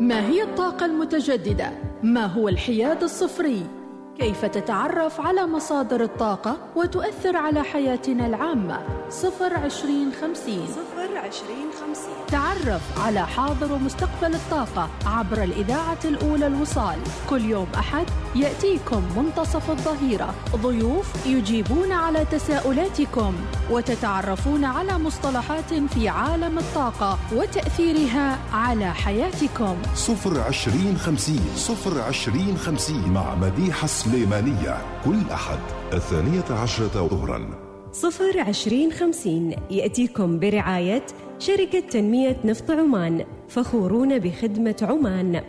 ما هي الطاقة المتجددة؟ ما هو الحياد الصفري؟ كيف تتعرف على مصادر الطاقة وتؤثر على حياتنا العامة؟ صفر عشرين خمسين صفر عشرين خمسين تعرف على حاضر ومستقبل الطاقة عبر الإذاعة الأولى الوصال كل يوم أحد يأتيكم منتصف الظهيرة. ضيوف يجيبون على تساؤلاتكم وتتعرفون على مصطلحات في عالم الطاقة وتأثيرها على حياتكم. صفر عشرين خمسين صفر عشرين خمسين مع مديحة سليمانية. كل أحد الثانية عشرة ظهرا. صفر عشرين خمسين يأتيكم برعاية شركة تنمية نفط عمان فخورون بخدمة عمان.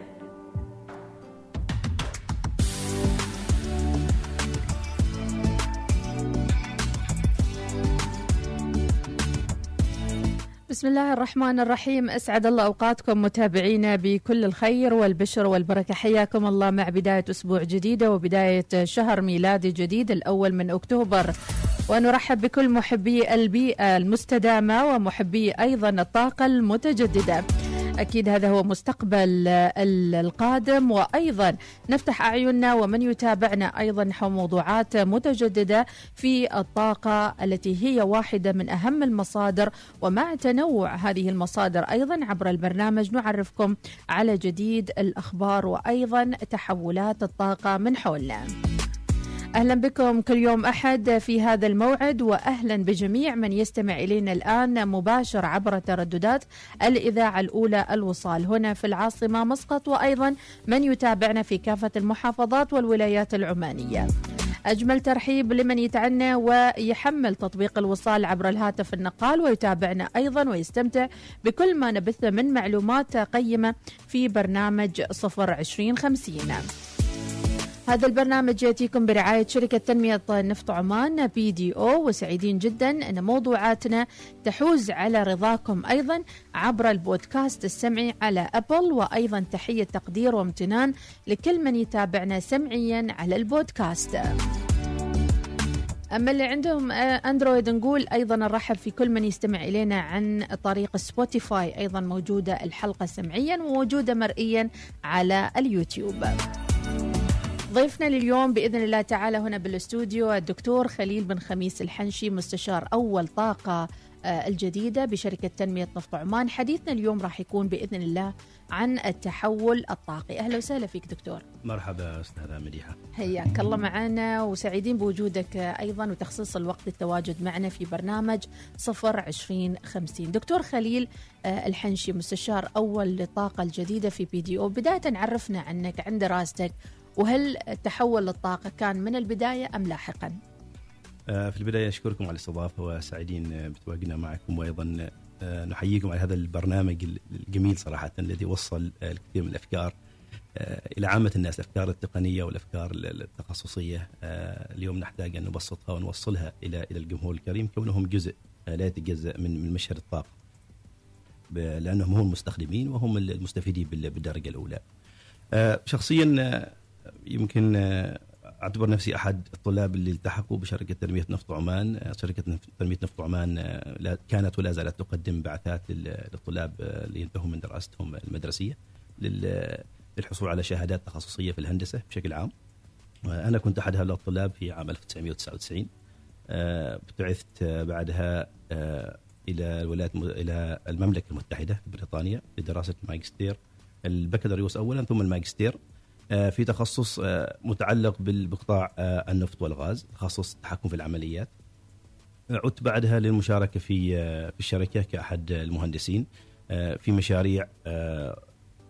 بسم الله الرحمن الرحيم. أسعد الله أوقاتكم متابعينا بكل الخير والبشر والبركة. حياكم الله مع بداية أسبوع جديدة وبداية شهر ميلادي جديد الأول من أكتوبر. ونرحب بكل محبي البيئة المستدامة ومحبي أيضا الطاقة المتجددة. أكيد هذا هو مستقبل القادم وأيضا نفتح أعيننا ومن يتابعنا أيضا نحو موضوعات متجددة في الطاقة التي هي واحدة من أهم المصادر ومع تنوع هذه المصادر أيضا عبر البرنامج نعرفكم على جديد الأخبار وأيضا تحولات الطاقة من حولنا. أهلا بكم كل يوم أحد في هذا الموعد واهلا بجميع من يستمع إلينا الآن مباشر عبر ترددات الإذاعة الأولى الوصال هنا في العاصمة مسقط وأيضا من يتابعنا في كافة المحافظات والولايات العمانية. أجمل ترحيب لمن يتعنى ويحمل تطبيق الوصال عبر الهاتف النقال ويتابعنا أيضا ويستمتع بكل ما نبثه من معلومات قيمة في برنامج صفر عشرين خمسين هذا البرنامج يأتيكم برعاية شركة تنمية نفط عمان بي دي أو وسعيدين جدا أن موضوعاتنا تحوز على رضاكم أيضا عبر البودكاست السمعي على أبل وأيضا تحية تقدير وامتنان لكل من يتابعنا سمعيا على البودكاست. أما اللي عندهم أندرويد نقول أيضا نرحب في كل من يستمع إلينا عن طريق سبوتيفاي أيضا موجودة الحلقة سمعيا وموجودة مرئيا على اليوتيوب. ضيفنا لليوم بإذن الله تعالى هنا بالاستوديو الدكتور خليل بن خميس الحنشي مستشار أول طاقة الجديدة بشركة تنمية نفط عمان. حديثنا اليوم راح يكون بإذن الله عن التحول الطاقي. أهلا وسهلا فيك دكتور. مرحبا أستاذة مديحه حياك الله معنا وسعيدين بوجودك أيضا وتخصيص الوقت التواجد معنا في برنامج صفر عشرين خمسين. دكتور خليل الحنشي مستشار أول للطاقه الجديدة في بي دي أو. بداية عرفنا عنك عن دراستك وهل تحول للطاقة كان من البداية أم لاحقا؟ في البداية أشكركم على الاستضافة وسعيدين بتواجدنا معكم وأيضا نحييكم على هذا البرنامج الجميل صراحة الذي وصل الكثير من الأفكار إلى عامة الناس الأفكار التقنية والأفكار التخصصية اليوم نحتاج أن نبسطها ونوصلها إلى إلى الجمهور الكريم كونهم جزء لا يتجزأ من من مشهد الطاقة لأنهم هم المستخدمين وهم المستفيدين بالدرجة الأولى شخصيا يمكن اعتبر نفسي أحد الطلاب اللي التحقوا بشركة تنمية نفط عمان، شركة تنمية نفط عمان كانت ولا زالت تقدم بعثات للطلاب اللي ينتهوا من دراستهم المدرسية للحصول على شهادات تخصصية في الهندسة بشكل عام. أنا كنت احد هؤلاء الطلاب في عام 1999 بعثت بعدها إلى الولايات إلى المملكة المتحدة بريطانيا لدراسة الماجستير البكالوريوس اولا ثم الماجستير. في تخصص متعلق بقطاع النفط والغاز تخصص التحكم في العمليات. عدت بعدها للمشاركة في في الشركة كأحد المهندسين. في مشاريع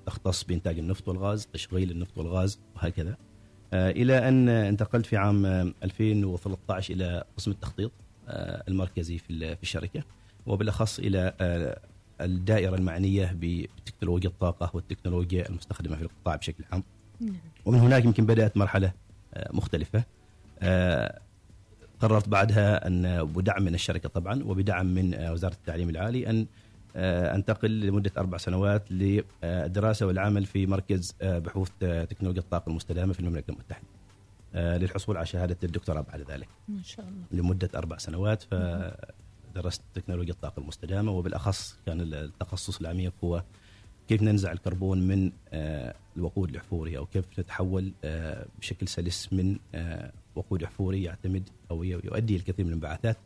تختص بإنتاج النفط والغاز تشغيل النفط والغاز وهكذا. إلى أن انتقلت في عام 2013 إلى قسم التخطيط المركزي في الشركة. وبالأخص إلى الدائرة المعنية بتكنولوجيا الطاقة والتكنولوجيا المستخدمة في القطاع بشكل عام. ومن هناك يمكن بدأت مرحلة مختلفة قررت بعدها أن بدعم من الشركة طبعا وبدعم من وزارة التعليم العالي أن أنتقل لمدة أربع سنوات للدراسه والعمل في مركز بحوث تكنولوجيا الطاقة المستدامة في المملكة المتحدة. للحصول على شهادة الدكتوراه بعد ذلك. ما شاء الله. لمدة أربع سنوات فدرست تكنولوجيا الطاقة المستدامة وبالأخص كان التخصص العميق هو كيف ننزع الكربون من آه، الوقود الاحفوري أو كيف نتحول آه، بشكل سلس من آه، وقود احفوري يعتمد أو يؤدي الكثير من الانبعاثات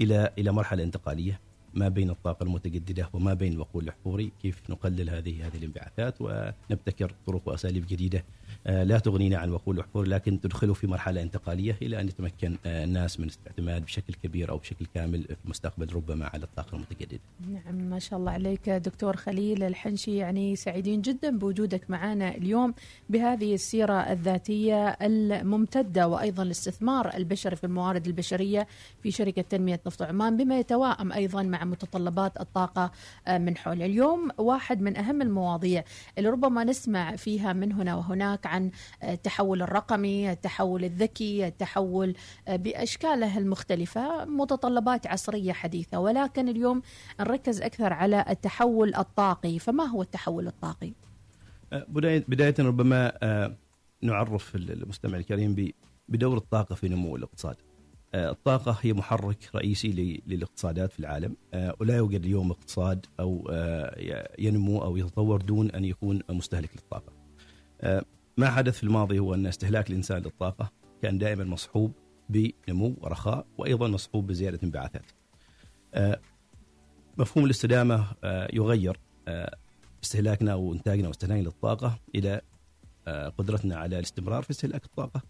إلى إلى مرحلة انتقالية. ما بين الطاقة المتجددة وما بين الوقود الاحفوري كيف نقلل هذه هذه الانبعاثات ونبتكر طرق وأساليب جديدة آه، لا تغنينا عن وقود الاحفوري لكن تدخله في مرحلة انتقالية إلى أن يتمكن آه، الناس من الاعتماد بشكل كبير أو بشكل كامل في المستقبل ربما على الطاقة المتجددة. نعم ما شاء الله عليك دكتور خليل الحنشي يعني سعيدين جدا بوجودك معنا اليوم بهذه السيرة الذاتية الممتدة وأيضا الاستثمار البشري في الموارد البشرية في شركة تنمية نفط عمان بما يتوائم أيضا مع متطلبات الطاقة آه، من حول اليوم واحد من أهم المواضيع اللي ربما نسمع فيها من هنا وهناك عن التحول الرقمي التحول الذكي التحول آه، بأشكاله المختلفة. متطلبات عصرية حديثة ولكن اليوم نركز أكثر على التحول الطاقي. فما هو التحول الطاقي؟ آه، بدايه ربما آه، نعرف المستمع الكريم بدور الطاقة في نمو الاقتصاد. الطاقة هي محرك رئيسي للاقتصادات في العالم. ولا يوجد اليوم اقتصاد أو ينمو أو يتطور دون أن يكون مستهلك للطاقة. ما حدث في الماضي هو أن استهلاك الإنسان للطاقة كان دائما مصحوب بنمو ورخاء وأيضا مصحوب بزيادة انبعاثات. آه، مفهوم الاستدامة آه، يغير آه، استهلاكنا وإنتاجنا واستهلاكنا للطاقة إلى قدرتنا على الاستمرار في استهلاك الطاقة.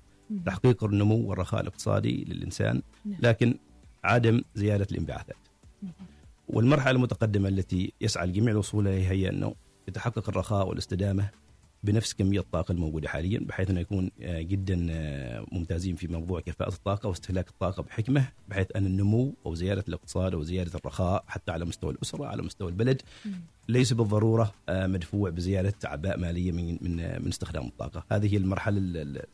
تحقيق النمو والرخاء الاقتصادي للإنسان نعم. لكن عدم زيادة الانبعاثات. والمرحلة المتقدمة التي يسعى الجميع الوصول إليها هي أنه يتحقق الرخاء والاستدامة بنفس كمية الطاقة الموجودة حاليا بحيث إنه يكون آه، جدا آه، ممتازين في موضوع كفاءة الطاقة واستهلاك الطاقة بحكمه بحيث أن النمو أو زيادة الاقتصاد أو زيادة الرخاء حتى على مستوى الأسرة على مستوى البلد ليس بالضرورة آه، مدفوع بزيادة أعباء مالية من من من استخدام الطاقة، هذه هي المرحلة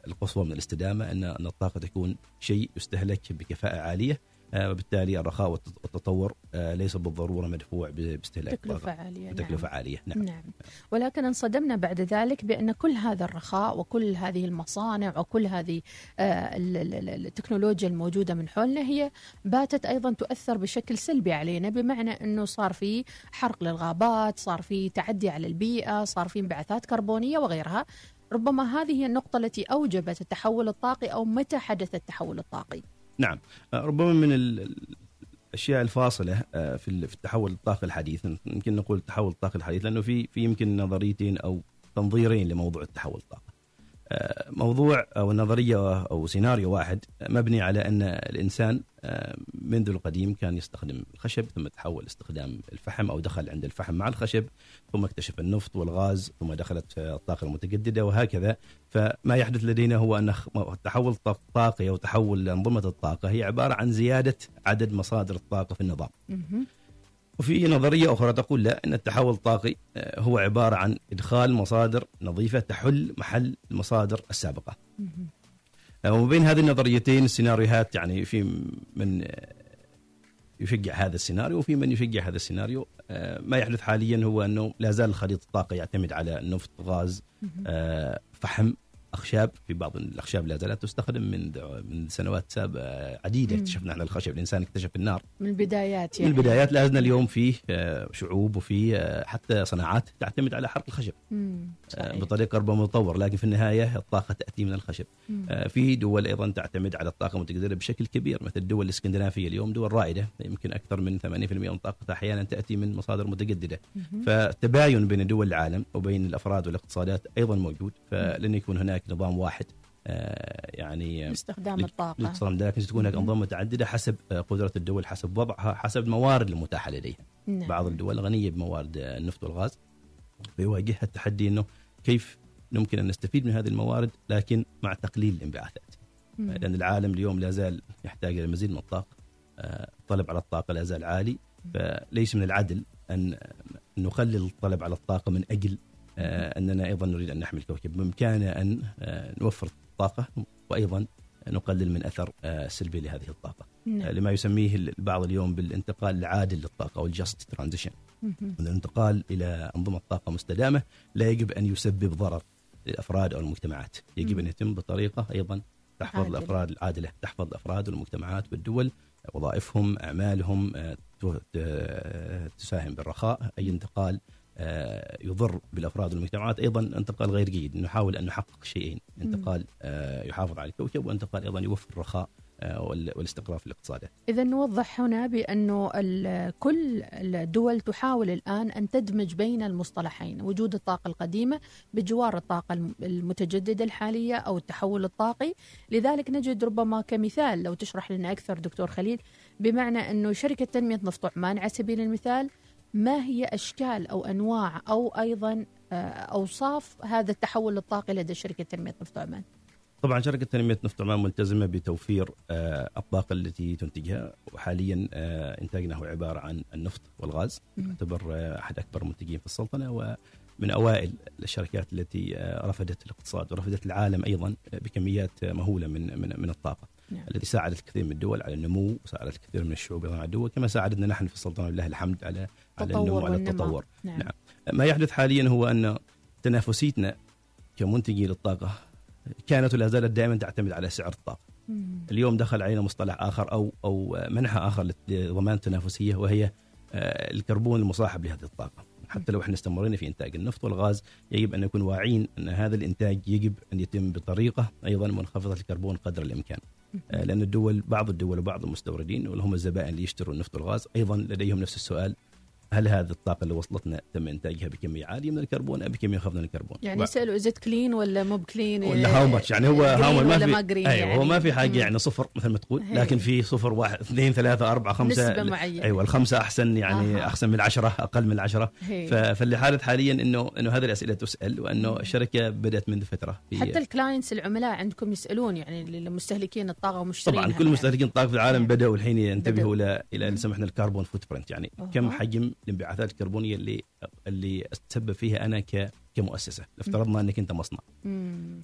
القصوى من الاستدامة أن أن الطاقة تكون شيء يستهلك بكفاءة عالية. وبالتالي الرخاء والتطور آه، ليس بالضرورة مدفوع باستهلاك تكلفه عالية تكلفه نعم. عالية نعم. نعم ولكن انصدمنا بعد ذلك بأن كل هذا الرخاء وكل هذه المصانع وكل هذه آه، التكنولوجيا الموجودة من حولنا هي باتت أيضا تؤثر بشكل سلبي علينا بمعنى أنه صار في حرق للغابات، صار في تعدي على البيئة، صار في انبعاثات كربونية وغيرها. ربما هذه هي النقطة التي أوجبت التحول الطاقي أو متى حدث التحول الطاقي؟ نعم. آه، ربما من الأشياء الفاصلة آه، في التحول الطاقي الحديث. يمكن نقول التحول الطاقي الحديث لأنه في في يمكن نظريتين أو تنظيرين لموضوع التحول الطاقي موضوع أو نظرية أو سيناريو واحد مبني على أن الإنسان آه، منذ القديم كان يستخدم الخشب ثم تحول استخدام الفحم أو دخل عند الفحم مع الخشب ثم اكتشف النفط والغاز ثم دخلت الطاقة المتجددة وهكذا فما يحدث لدينا هو أن التحول الطاقي أو تحول أنظمة الطاقة هي عبارة عن زيادة عدد مصادر الطاقة في النظام. وفي نظرية أخرى تقول لا إن التحول الطاقي آه، هو عبارة عن إدخال مصادر نظيفة تحل محل المصادر السابقة. آه، وبين هذه النظريتين السيناريوهات يعني في من آه، يشجع هذا السيناريو وفي من يشجع هذا السيناريو ما يحدث حاليا هو أنه لا زال خليط الطاقه يعتمد على نفط غاز فحم اخشاب في بعض الأخشاب لا زالت تستخدم من من سنوات سابقة عديدة. اكتشفنا إحنا الخشب الإنسان اكتشف النار. من البدايات يعني. من البدايات لا زلنا اليوم في آه، شعوب وفي آه، حتى صناعات تعتمد على حرق الخشب. آه، صحيح. بطريقة ربما متطور لكن في النهاية الطاقة تأتي من الخشب. مم. في دول أيضا تعتمد على الطاقة المتجددة بشكل كبير مثل الدول الإسكندنافية اليوم دول رائدة يمكن أكثر من 80% من طاقتها أحيانا تأتي من مصادر متجددة. مم. فالتباين بين دول العالم وبين الأفراد والاقتصادات أيضا موجود فلن يكون هناك نظام واحد آه، يعني استخدام الطاقة. لاستخدام لكن ستكون هناك أنظمة متعددة حسب آه، قدرة الدول حسب وضعها حسب الموارد المتاحة لديها. نعم. بعض الدول غنية بموارد آه، النفط والغاز فيواجهها التحدي أنه كيف يمكن أن نستفيد من هذه الموارد لكن مع تقليل الانبعاثات. لأن العالم اليوم لا زال يحتاج إلى مزيد من الطاقة الطلب على الطاقة لا زال عالي فليس من العدل أن نقلل الطلب على الطاقة من أجل أننا أيضا نريد أن نحمي الكوكب. بإمكاننا أن نوفر الطاقة وأيضا نقلل من أثر آه، سلبي لهذه الطاقة. نعم. آه، لما يسميه البعض اليوم بالانتقال العادل للطاقة أو ال just transition. الانتقال إلى أنظمة طاقة مستدامة لا يجب أن يسبب ضرر للأفراد أو المجتمعات. يجب أن يتم بطريقة أيضا تحفظ عادل. الأفراد العادلة تحفظ الأفراد والمجتمعات والدول وظائفهم أعمالهم آه، تساهم بالرخاء. أي انتقال آه، يضر بالأفراد والمجتمعات. أيضا انتقال غير جيد نحاول أن نحقق شيئين. انتقال آه، يحافظ على الكوكب وانتقال أيضا يوفر الرخاء آه، وال- والاستقرار في الاقتصاد. إذا نوضح هنا بأنه كل الدول تحاول الآن أن تدمج بين المصطلحين. وجود الطاقة القديمة بجوار الطاقة الم- المتجددة الحالية أو التحول الطاقي. لذلك نجد ربما كمثال لو تشرح لنا أكثر دكتور خليل بمعنى أنه شركة تنمية نفط عمان على سبيل المثال ما هي أشكال أو أنواع أو أيضا آه، أوصاف هذا التحول الطاقي لدى شركة تنمية نفط عمان؟ طبعا شركة تنمية نفط عمان ملتزمة بتوفير آه، الطاقة التي تنتجها. وحاليا آه، إنتاجنا هو عبارة عن النفط والغاز. آه، أحد أكبر المنتجين في السلطنة. ومن أوائل الشركات التي رفدت الاقتصاد ورفدت العالم أيضا بكميات مهولة من من من الطاقة. نعم. التي ساعدت كثير من الدول على النمو وساعدت كثير من الشعوب أيضا على الدول كما ساعدتنا نحن في السلطنة لله الحمد على على النمو وعلى. التطور نعم. نعم. ما يحدث حاليا هو أن تنافسيتنا كمنتجي للطاقة كانت ولا زالت دائما تعتمد على سعر الطاقة. مم. اليوم دخل علينا مصطلح آخر أو أو منحى آخر لضمان التنافسيه وهي آه، الكربون المصاحب لهذه الطاقة. حتى لو إحنا استمرينا في إنتاج النفط والغاز يجب أن نكون واعين أن هذا الإنتاج يجب أن يتم بطريقة أيضا منخفضة الكربون قدر الإمكان. آه، لأن الدول بعض الدول وبعض المستوردين واللي هم الزبائن اللي يشتروا النفط والغاز أيضا لديهم نفس السؤال هل هذه الطاقة اللي وصلتنا تم إنتاجها بكمية عالية من الكربون أم بكمية منخفضه من الكربون؟ يعني يسألوا إذا clean ولا مو ب clean ولا how much يعني هو how ما في أيوه يعني. هو ما في حاجة. يعني صفر مثل ما تقول هي. لكن في صفر واحد اثنين ثلاثة أربعة خمسة نسبة معينة. أيوه الخمسة أحسن يعني آها. أحسن من العشرة أقل من العشرة. ف- فاللي حالت حاليا انه إنه هذه الأسئلة تسأل وإنه الشركة بدأت منذ فترة في حتى ال clients العملاء عندكم يسألون يعني المستهلكين الطاقة ومشترين طبعا كل مستهلكين الطاقة في العالم. بدأوا الحين ينتبهوا. إلى إلى سمحنا ال carbon footprint يعني. كم حجم الانبعاثات الكربونيه اللي اللي اتسبب فيها أنا ك كمؤسسة. افترضنا إنك أنت مصنع.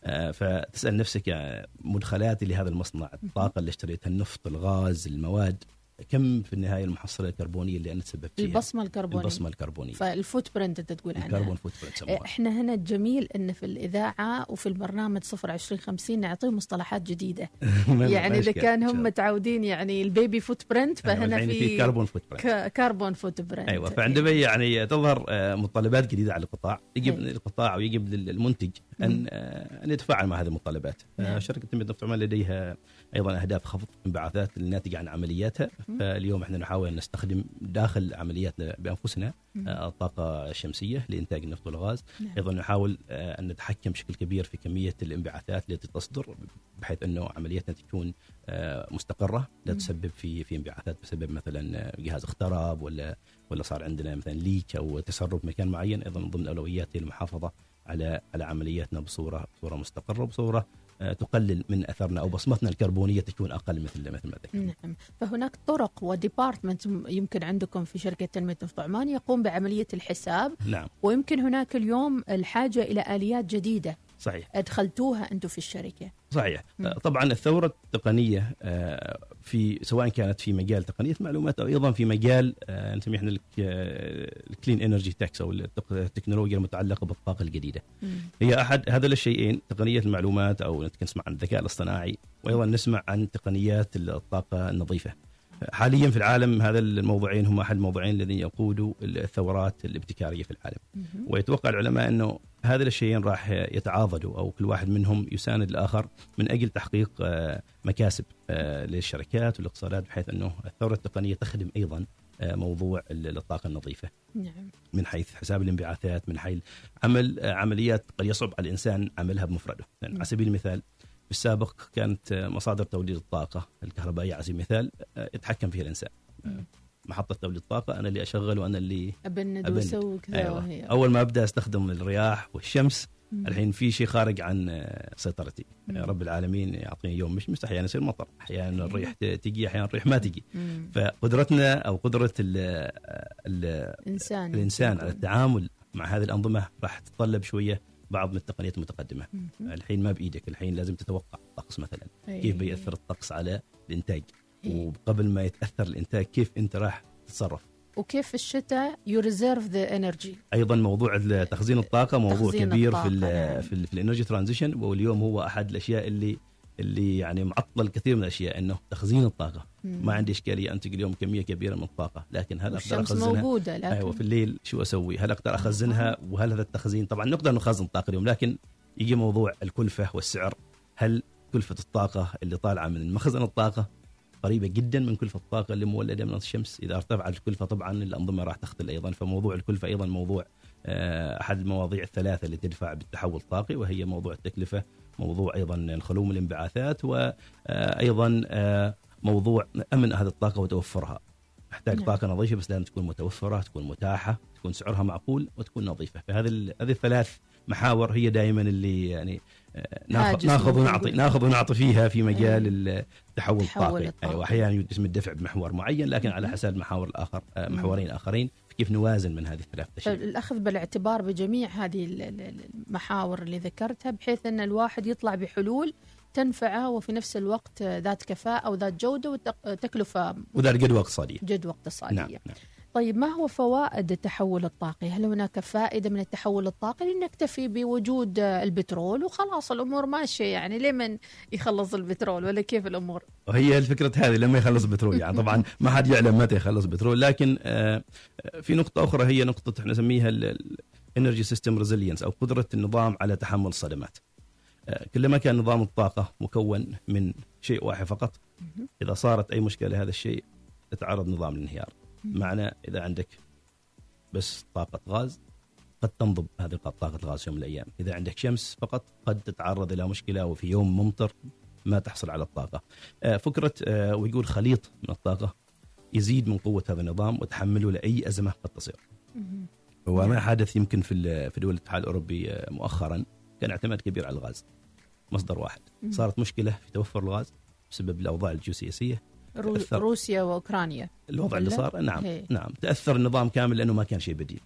آه، فتسأل نفسك مدخلاتي لهذا المصنع الطاقة اللي اشتريتها النفط الغاز المواد. كم في النهاية المحصلة الكربونية اللي أنا تسببت فيها؟ البصمة الكربونية. البصمة الكربونية. فال foot print أنت تقول عنها. ال carbon footprint يسموها. إحنا هنا الجميل إن في الإذاعة وفي البرنامج صفر عشرين خمسين نعطيهم مصطلحات جديدة. يعني إذا كان هم متعودين يعني ال baby footprint فهنا في في carbon footprint. carbon footprint. أيوه فعندما يعني تظهر آه، متطلبات جديدة على القطاع يجب أيوة. للقطاع ويجب للمنتج أن آه، أن يتفاعل مع هذه المتطلبات نعم. آه، شركة تنميه نفط عمان لديها أيضا أهداف خفض انبعاثات الناتجه عن عملياتها. فاليوم إحنا نحاول أن نستخدم داخل عملياتنا بأنفسنا آه، الطاقة الشمسية لإنتاج النفط والغاز. نعم. أيضا نحاول آه، أن نتحكم بشكل كبير في كمية الانبعاثات التي تصدر بحيث أنه عملياتنا تكون آه، مستقرة لا تسبب في في انبعاثات بسبب مثلا جهاز اخترب ولا ولا صار عندنا مثلا ليك أو تسرب مكان معين. أيضا ضمن أولوياتي المحافظة على على عملياتنا بصورة بصورة مستقرة وبصورة تقلل من أثرنا أو بصمتنا الكربونية تكون أقل مثل مثل ما ذكرنا. نعم. فهناك طرق وديبارتمنت يمكن عندكم في شركة تنمية نفط عمان يقوم بعملية الحساب. نعم. ويمكن هناك اليوم الحاجة إلى آليات جديدة صحيح. أدخلتوها أنتم في الشركة. صحيح. مم. آه، طبعا الثورة التقنية آه، في سواء كانت في مجال تقنية المعلومات أو أيضا في مجال آه، نسميه إحنا ال c- ال clean energy techs أو التكنولوجيا المتعلقة بالطاقة الجديدة. هي أحد هذول الشيئين تقنية المعلومات أو نسمع عن الذكاء الاصطناعي وأيضا نسمع عن تقنيات الطاقة النظيفة. حاليا في العالم هذا الموضوعين هم أحد الموضوعين الذين يقودوا الثورات الابتكارية في العالم. ويتوقع العلماء إنه هذا الشيئين راح يتعاضدوا أو كل واحد منهم يساند الآخر من أجل تحقيق آه، مكاسب آه، للشركات والاقتصادات بحيث أنه الثورة التقنية تخدم أيضا آه، موضوع الطاقة النظيفة. نعم. من حيث حساب الانبعاثات من حيث عمل عمليات قد يصعب على الإنسان عملها بمفرده. يعني على سبيل المثال في السابق كانت مصادر توليد الطاقة الكهربائية على سبيل المثال يتحكم فيها الإنسان. آه، محطة توليد الطاقه أنا اللي أشغل وأنا اللي ابند أبند. وسوي كذا أيوة. أول ما أبدأ أستخدم الرياح والشمس مم. الحين في شيء خارج عن آه، سيطرتي مم. رب العالمين يعطيني يوم مش مش أحيانا يصير مطر أحيانا الريح تجي أحيانا الريح ما تجي. فقدرتنا أو قدرة ال ال انسان الإنسان على التعامل مع هذه الأنظمة راح تتطلب شوية بعض من التقنيات المتقدمة مم. الحين ما بإيدك الحين لازم تتوقع الطقس مثلا أي. كيف بيأثر الطقس على الإنتاج. وقبل ما يتأثر الإنتاج كيف أنت راح تتصرف. وكيف في الشتاء you reserve the energy أيضا موضوع تخزين الطاقة موضوع تخزين كبير الطاقة، في ال نعم. في, ال في ال energy transition واليوم هو أحد الأشياء اللي اللي يعني معطل كثير من الأشياء إنه تخزين الطاقة. مم. ما عندي إشكالية انتج اليوم كمية كبيرة من الطاقة لكن هل أقدر أخزنها؟ موجودة لكن أيوه في الليل شو أسوي؟ هل أقدر أخزنها؟ وهل هذا التخزين؟ طبعا نقدر نخزن طاقه اليوم لكن يجي موضوع الكلفة والسعر. هل كلفة الطاقة اللي طالعة من مخزن الطاقة قريبة جدا من كلفة الطاقة اللي مولدة من الشمس. إذا ارتفعت الكلفة طبعا الانظمه راح تختل أيضا. فموضوع الكلفة أيضا موضوع آه، أحد المواضيع الثلاثة اللي تدفع بالتحول الطاقي وهي موضوع التكلفة موضوع أيضا الخلو من الانبعاثات وأيضا آه، موضوع أمن هذه الطاقة وتوفرها. نحتاج نعم. طاقة نظيفة بس لازم تكون متوفرة تكون متاحة تكون سعرها معقول وتكون نظيفة. فهذه هذه الثلاث محاور هي دائما اللي يعني آه، ناخذ هاجس ناخذ. ونعطي ناخذ ونعطي فيها في مجال التحول الطاقي. أيوه أحيانا يتم الدفع بمحور معين لكن على حساب المحاور الآخر آه، محورين آخرين كيف نوازن من هذه الثلاث أشياء؟ الأخذ بالاعتبار بجميع هذه ال- ال- المحاور اللي ذكرتها بحيث أن الواحد يطلع بحلول تنفعه وفي نفس الوقت ذات كفاءة وذات جودة وتكلفة وذلك قد واقتصاديه جد واقتصادية نعم نعم. طيب ما هو فوائد التحول الطاقي؟ هل هناك فائدة من التحول الطاقي؟ لنكتفي بوجود البترول وخلاص الأمور ماشية يعني لمن يخلص البترول ولا كيف الأمور؟ وهي الفكرة هذه لما يخلص بترول يعني طبعا ما حد يعلم متى يخلص بترول لكن آه، في نقطة أخرى هي نقطة إحنا نسميها ال energy system resilience أو قدرة النظام على تحمل الصدمات. آه، كلما كان نظام الطاقة مكون من شيء واحد فقط إذا صارت أي مشكلة لهذا الشيء يتعرض نظام للانهيار. معنى إذا عندك بس طاقة غاز قد تنضب هذه طاقة الغاز يوم من الأيام. إذا عندك شمس فقط قد تتعرض إلى مشكلة وفي يوم ممطر ما تحصل على الطاقة. آه، فكرة آه، ويقول خليط من الطاقة يزيد من قوة هذا النظام وتحمله لأي أزمة قد تصير. وما حدث يمكن في في دول الاتحاد الأوروبي آه، مؤخرا كان اعتماد كبير على الغاز مصدر واحد. صارت مشكلة في توفر الغاز بسبب الأوضاع الجيوسياسية رو- تأثر. روسيا وأوكرانيا الوضع اللي؟ صار نعم هي. نعم تأثر النظام كامل لأنه ما كان شيء بديل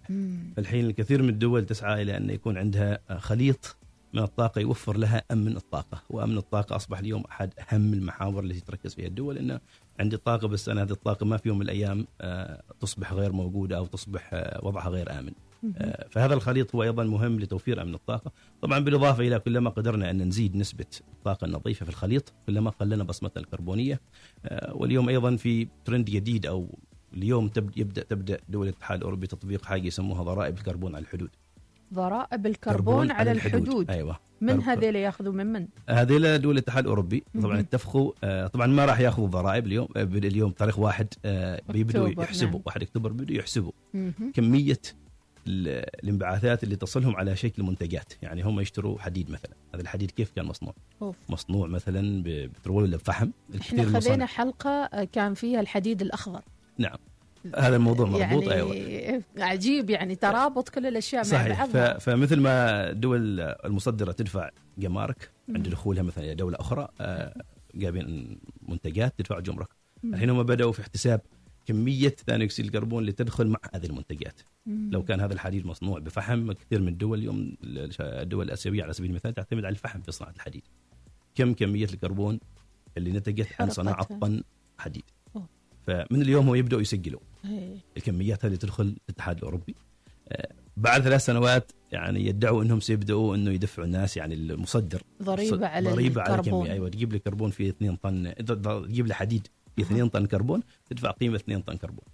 الحين الكثير من الدول تسعى إلى أن يكون عندها خليط من الطاقة يوفر لها أمن الطاقة، وأمن الطاقة أصبح اليوم أحد أهم المحاور التي تركز فيها الدول إنه عندي طاقة بس أنا هذه الطاقة ما في يوم من الأيام آه، تصبح غير موجودة أو تصبح آه، وضعها غير آمن. آه، فهذا الخليط هو أيضا مهم لتوفير أمن الطاقة، طبعا بالإضافة إلى كلما قدرنا أن نزيد نسبة الطاقة النظيفة في الخليط كلما قلنا بصمتنا الكربونية. آه، واليوم أيضا في ترند جديد أو اليوم تبدا يبدأ تبدأ دول الاتحاد الأوروبي تطبيق حاجة يسموها ضرائب الكربون على الحدود. ضرائب الكربون على الحدود. أيوه. من هذيل ياخذوا من من؟ هذيلا دول الاتحاد الأوروبي. طبعا. اتفقوا. آه، طبعا ما راح يأخذوا ضرائب اليوم. آه، اليوم تاريخ واحد آه، بيبدوا يحسبوا. نعم. 1 أكتوبر بدوا يحسبوا. كمية الانبعاثات اللي تصلهم على شكل منتجات. يعني هم يشتروا حديد مثلا. هذا الحديد كيف كان مصنوع؟ أوف. مصنوع مثلا ببترول ولا بفحم؟ إحنا خذينا حلقة آه، كان فيها الحديد الأخضر. نعم. هذا الموضوع مربوط يعني أيوه. عجيب يعني ترابط كل الأشياء مع صحيح. ف... بعضها فمثل ما الدول المصدرة تدفع جمارك عند دخولها مثلا إلى دولة أخرى آه، جايبين منتجات تدفع جمرك. الحين هم بدأوا في احتساب كمية ثاني أكسيد الكربون اللي تدخل مع هذه المنتجات. لو كان هذا الحديد مصنوع بفحم كثير من الدول اليوم الدول الآسيوية على سبيل المثال تعتمد على الفحم في صناعة الحديد. كم كمية الكربون اللي نتجت عن صناعة. طن حديد. أوه. فمن اليوم هو يبداوا يسجلوا. إيه. الكميات هذه تدخل الاتحاد الأوروبي. آه، بعد ثلاث سنوات يعني يدعوا إنهم سيبدأوا إنه يدفعوا الناس يعني المصدر. ضريبة على ضريبة على الكربون. كميه أيوه تجيب لي كربون في 2 طن تجيب لي حديد في 2 طن كربون تدفع قيمة 2 طن كربون.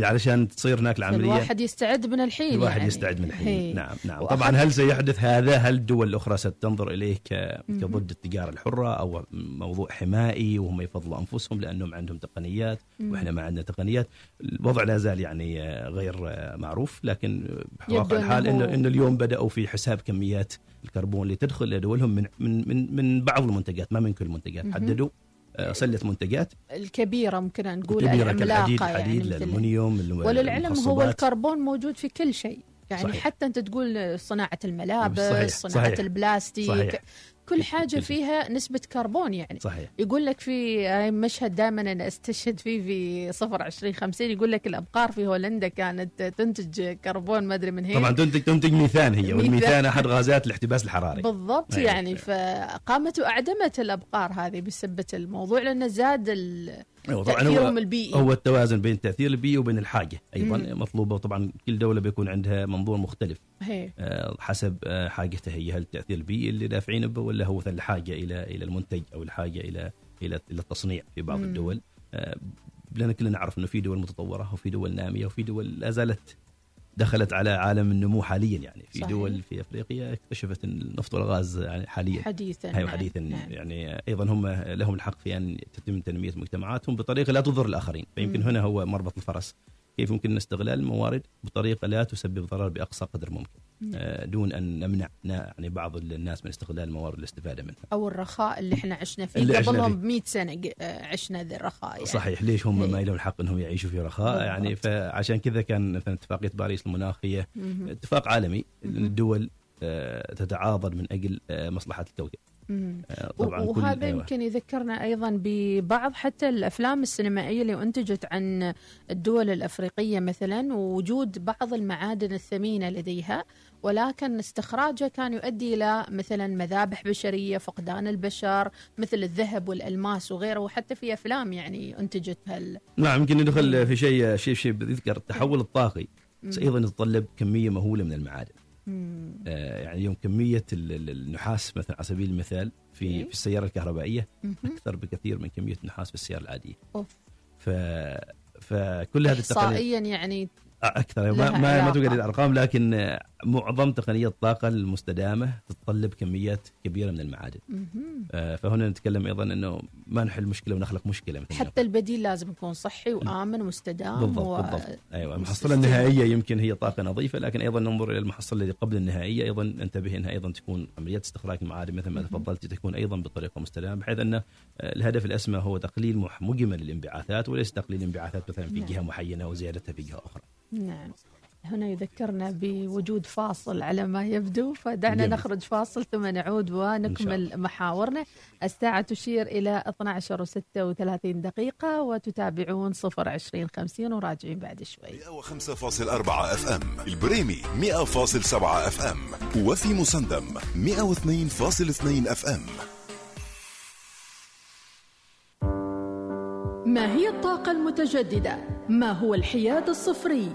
علشان تصير هناك العملية. الواحد يستعد من الحين الواحد يعني. يستعد من الحين. هي. نعم نعم. وأخذ- طبعا هل سيحدث هذا؟ هل الدول الأخرى ستنظر إليه ك- كضد التجارة الحرة أو موضوع حمائي وهم يفضلوا أنفسهم لأنهم عندهم تقنيات وإحنا ما عندنا تقنيات؟ الوضع لا زال يعني آه، غير آه، معروف لكن بواقع الحال أنه انه اليوم بدأوا في حساب كميات الكربون اللي تدخل لدولهم من من من من بعض المنتجات ما من كل المنتجات حددوا سلة منتجات الكبيرة ممكن نقول كبيره العملاقة كالحديد يعني الحديد الالومنيوم الم- وللعلم هو. الكربون موجود في كل شيء يعني. صحيح. حتى أنت تقول صناعة الملابس صحيح. صناعة صحيح. البلاستيك صحيح. كل حاجة فيها نسبة كربون يعني. صحيح. يقول لك في مشهد دائما أنا أستشهد فيه في صفر 20 50 يقول لك الأبقار في هولندا كانت تنتج كربون ما أدري من هي طبعا تنتج تنتج ميثان هي ميثان. والميثان أحد غازات الاحتباس الحراري. بالضبط أيوة. يعني فقامت وأعدمت الأبقار هذه بسبة الموضوع لأنه زاد ال- أيوة طبعا هو البيئي هو التوازن بين التأثير البيئي وبين الحاجة أيضا مم. مطلوبة طبعا كل دولة بيكون عندها منظور مختلف هي. آه، حسب آه، حاجته هي هل التأثير البيئي اللي دافعين به ولا هو مثلا الحاجة إلى إلى المنتج أو الحاجة إلى إلى إلى التصنيع في بعض مم. الدول آه، لأن كلنا نعرف إنه في دول متطورة وفي دول نامية وفي دول لا زالت دخلت على عالم النمو حاليا يعني في صحيح. دول في أفريقيا اكتشفت النفط والغاز يعني حاليا حديثا هاي نعم، حديثا نعم. يعني أيضا هم لهم الحق في أن تتم تنمية مجتمعاتهم بطريقة لا تضر الآخرين فيمكن مم. هنا هو مربط الفرس كيف يمكن استغلال الموارد بطريقة لا تسبب ضرر بأقصى قدر ممكن. آه، دون أن نمنع يعني بعض الناس من استغلال الموارد والاستفاده منها أو الرخاء اللي إحنا عشنا فيه اللي قبلهم. ب 100 سنة آه، عشنا ذا الرخاء يعني صحيح ليش هم إيه. ما لهم الحق إنهم يعيشوا في رخاء بالضبط. يعني فعشان كذا كان مثلا اتفاقيه باريس المناخ هي مهم. اتفاق عالمي. الدول آه، تتعاضد من أجل مصلحة الكوكب طبعا كل- وهذا أيوة. يمكن يذكرنا أيضا ببعض حتى الأفلام السينمائية اللي أنتجت عن الدول الأفريقية مثلا ووجود بعض المعادن الثمينة لديها ولكن استخراجها كان يؤدي إلى مثلا مذابح بشرية فقدان البشر مثل الذهب والألماس وغيره وحتى في أفلام يعني انتجت هال نعم يمكن ندخل في شيء شيء شيء يذكر التحول الطاقي. أيضا يتطلب كمية مهولة من المعادن. آه، يعني اليوم كمية ال- ال- النحاس مثلا على سبيل المثال في إيه. في السيارة الكهربائية. أكثر بكثير من كمية النحاس في السيارة العادية أوف. ف فكل هذه التقنيات احصائيا يعني أكثر ما ما, ما. توجد الأرقام لكن معظم تقنيات الطاقة المستدامة تتطلب كميات كبيرة من المعادن. آه، فهنا نتكلم أيضا إنه ما نحل مشكلة ونخلق مشكلة مثل حتى البديل لازم يكون صحي وآمن ومستدام بالضبط و- بالضبط أيوه المحصلة. النهائية يمكن هي طاقة نظيفة لكن أيضا ننظر إلى المحصلة اللي قبل النهائية أيضا ننتبه إنها أيضا تكون عمليات استخراج المعادن مثل ما. تفضلت تكون أيضا بطريقة مستدامة بحيث أن آه، الهدف الأسمى هو تقليل مجمل الانبعاثات وليس تقليل الانبعاثات مثلا في نعم. جهة معينة وزيادتها في جهة أخرى. نعم. هنا يذكرنا بوجود فاصل على ما يبدو. فدعنا جميل. نخرج فاصل ثم نعود ونكمل محاورنا. الساعة تشير إلى 12 و36 دقيقة وتتابعون 0 20 50 وراجعين بعد شوي. 105.4 FM. البريمي 100.7 FM. وفي مسندم 102.2 FM. ما هي الطاقة المتجددة؟ ما هو الحياد الصفري؟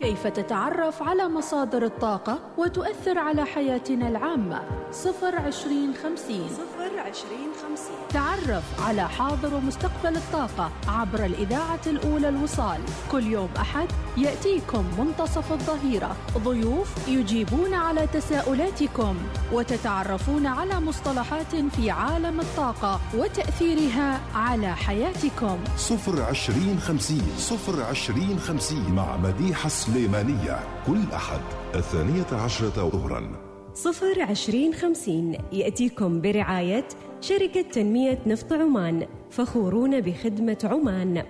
كيف تتعرف على مصادر الطاقة وتؤثر على حياتنا العامة؟ صفر عشرين خمسين صفر عشرين خمسين. تعرف على حاضر ومستقبل الطاقة عبر الإذاعة الأولى الوصال. كل يوم أحد يأتيكم منتصف الظهيرة. ضيوف يجيبون على تساؤلاتكم وتتعرفون على مصطلحات في عالم الطاقة وتأثيرها على حياتكم. صفر عشرين خمسين صفر عشرين خمسين مع مديحة سليمانية. كل أحد الثانية عشرة ظهرا. صفر عشرين خمسين يأتيكم برعاية شركة تنمية نفط عمان فخورون بخدمة عمان.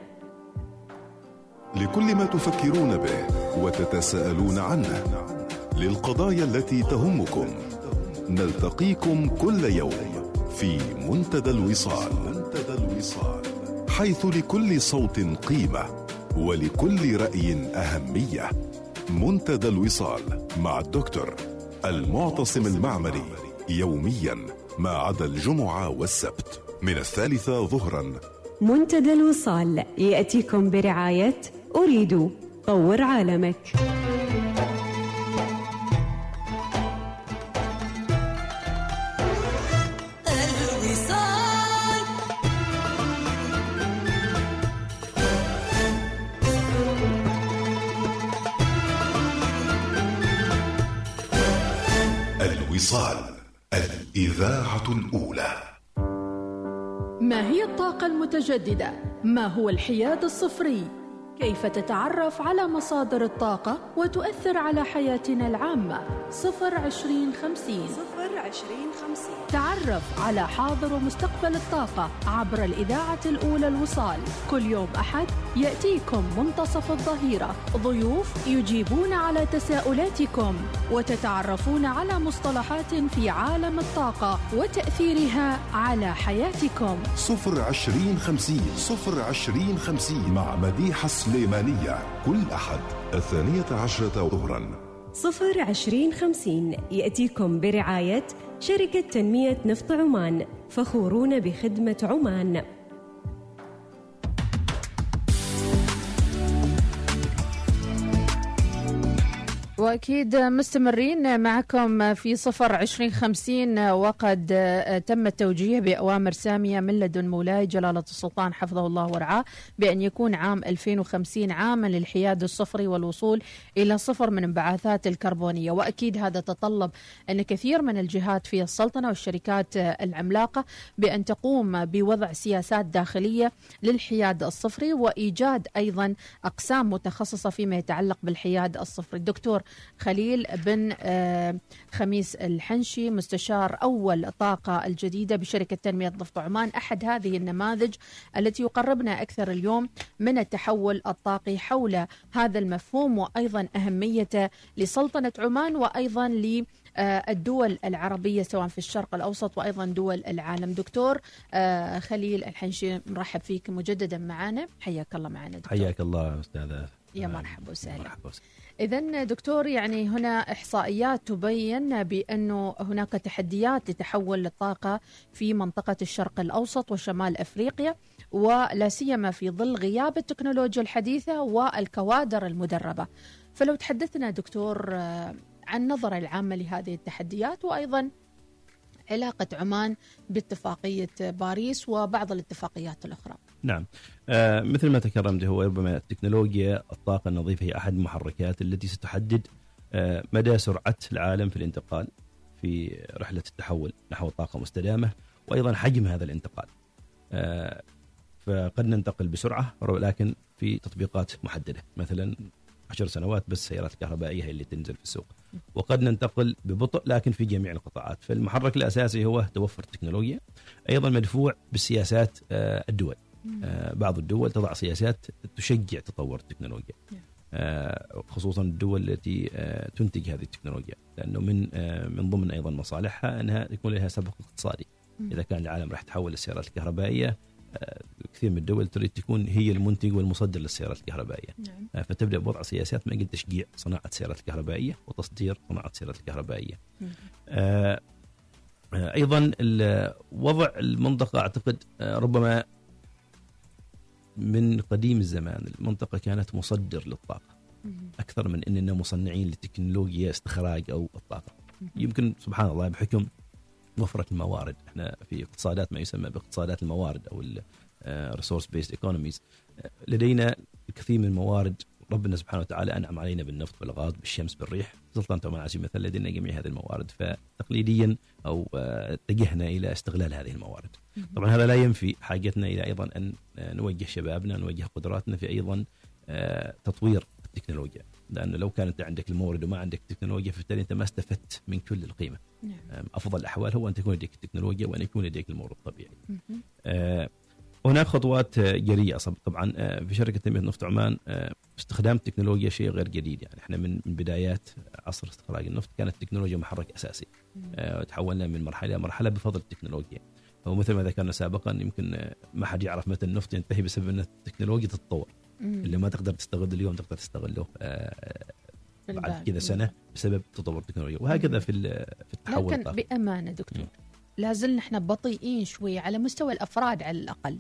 لكل ما تفكرون به وتتساءلون عنه للقضايا التي تهمكم نلتقيكم كل يوم في منتدى الوصال منتدى الوصال. حيث لكل صوت قيمة ولكل رأي أهمية. منتدى الوصال مع الدكتور المعتصم المعمري يوميا. ما عدا الجمعة والسبت. من الثالثة ظهرا. منتدى الوصال. يأتيكم برعاية أريد. طور عالمك. الوصال. الوصال. الإذاعة الأولى ما هي الطاقة المتجددة؟ ما هو الحياد الصفري؟ كيف تتعرف على مصادر الطاقة وتؤثر على حياتنا العامة؟ صفر عشرين خمسين صفر عشرين خمسين. تعرف على حاضر ومستقبل الطاقة عبر الإذاعة الأولى الوصال. كل يوم أحد يأتيكم منتصف الظهيرة. ضيوف يجيبون على تساؤلاتكم وتتعرفون على مصطلحات في عالم الطاقة وتأثيرها على حياتكم. صفر عشرين خمسين صفر عشرين خمسين مع مديحة سليمانية. كل أحد الثانية عشرة ظهرا. صفر عشرين خمسين يأتيكم برعاية شركة تنمية نفط عمان فخورون بخدمة عمان. وأكيد مستمرين معكم في صفر عشرين خمسين وقد تم التوجيه بأوامر سامية من لدن مولاي جلالة السلطان حفظه الله ورعاه بأن يكون عام 2050 عاما للحياد الصفري والوصول إلى صفر من انبعاثات الكربونية. وأكيد هذا تطلب أن كثير من الجهات في السلطنة والشركات العملاقة بأن تقوم بوضع سياسات داخلية للحياد الصفري وإيجاد أيضا أقسام متخصصة فيما يتعلق بالحياد الصفري. الدكتور خليل بن آه، خميس الحنشي مستشار أول طاقة الجديدة بشركة تنمية نفط عمان. أحد هذه النماذج التي يقربنا أكثر اليوم من التحول الطاقي حول هذا المفهوم وأيضا أهميته لسلطنة عمان وأيضا ل الدول العربية سواء في الشرق الأوسط وأيضا دول العالم. دكتور آه، خليل الحنشي نرحب فيك مجددا معنا. حياك الله معنا دكتور. حياك الله أستاذة يا مرحبا وسهلا. مرحبا وسهلا. إذا دكتور يعني هنا إحصائيات تبين بأنه هناك تحديات لتحول الطاقة في منطقة الشرق الأوسط وشمال أفريقيا ولا سيما في ظل غياب التكنولوجيا الحديثة والكوادر المدربة. فلو تحدثنا دكتور آه، عن النظرة العامة لهذه التحديات وأيضا علاقة عمان باتفاقية باريس وبعض الاتفاقيات الأخرى. نعم. آه مثل ما تكرمت هو ربما التكنولوجيا الطاقة النظيفة هي أحد المحركات التي ستحدد آه مدى سرعة العالم في الانتقال في رحلة التحول نحو طاقة مستدامة وأيضا حجم هذا الانتقال. آه فقد ننتقل بسرعة ولكن في تطبيقات محددة مثلا عشر سنوات بس السيارات الكهربائية هي اللي تنزل في السوق. وقد ننتقل ببطء لكن في جميع القطاعات. فالمحرك الأساسي هو توفر التكنولوجيا أيضا مدفوع بالسياسات آه، الدول بعض الدول تضع سياسات تشجع تطور التكنولوجيا. آه، خصوصا الدول التي تنتج هذه التكنولوجيا. لأنه من من ضمن أيضا مصالحها أنها يكون لها سبق اقتصادي. إذا كان العالم راح تحول للسيارات الكهربائية كثير من الدول تريد تكون هي المنتج والمصدر للسيارات الكهربائية. نعم. آه، فتبدأ بوضع سياسات من أجل تشجيع صناعة السيارات الكهربائية وتصدير صناعة السيارات الكهربائية. آه آه أيضا وضع المنطقة أعتقد آه ربما من قديم الزمان. المنطقة كانت مصدر للطاقة. أكثر من إننا مصنعين لتكنولوجيا استخراج أو الطاقة. يمكن سبحان الله بحكم وفرة الموارد. إحنا في اقتصادات ما يسمى باقتصادات الموارد أو ال resource based economies لدينا الكثير من الموارد. ربنا سبحانه وتعالى أنعم علينا بالنفط والغاز بالشمس بالريح. سلطنه عمان على مثل لدينا جميع هذه الموارد. فتقليديا أو آه، اتجهنا إلى استغلال هذه الموارد. طبعا هذا لا ينفي حاجتنا إلى أيضا أن آه، نوجه شبابنا نوجه قدراتنا في أيضا آه، تطوير التكنولوجيا. لأنه لو كانت عندك المورد وما عندك تكنولوجيا فبالتالي أنت ما استفدت من كل القيمة. نعم. أفضل الأحوال هو أن تكون لديك التكنولوجيا وأن يكون لديك المورد الطبيعي. آه هناك خطوات جريئة. طبعا آه، في شركة تنمية نفط عمان آه، استخدام التكنولوجيا شيء غير جديد. يعني إحنا من بدايات عصر استخراج النفط كانت التكنولوجيا محرك أساسي. آه، وتحولنا من مرحلة إلى مرحلة بفضل التكنولوجيا. ومثل ما ذكرنا سابقا يمكن ما حد يعرف متى النفط ينتهي بسبب إن التكنولوجيا تتطور. اللي ما تقدر تستغل اليوم تقدر تستغله بعد كذا سنة بسبب تطور التكنولوجيا. وهكذا في في التحول لكن. بأمانة دكتور لازلنا إحنا بطيئين شوي على مستوى الأفراد على الأقل.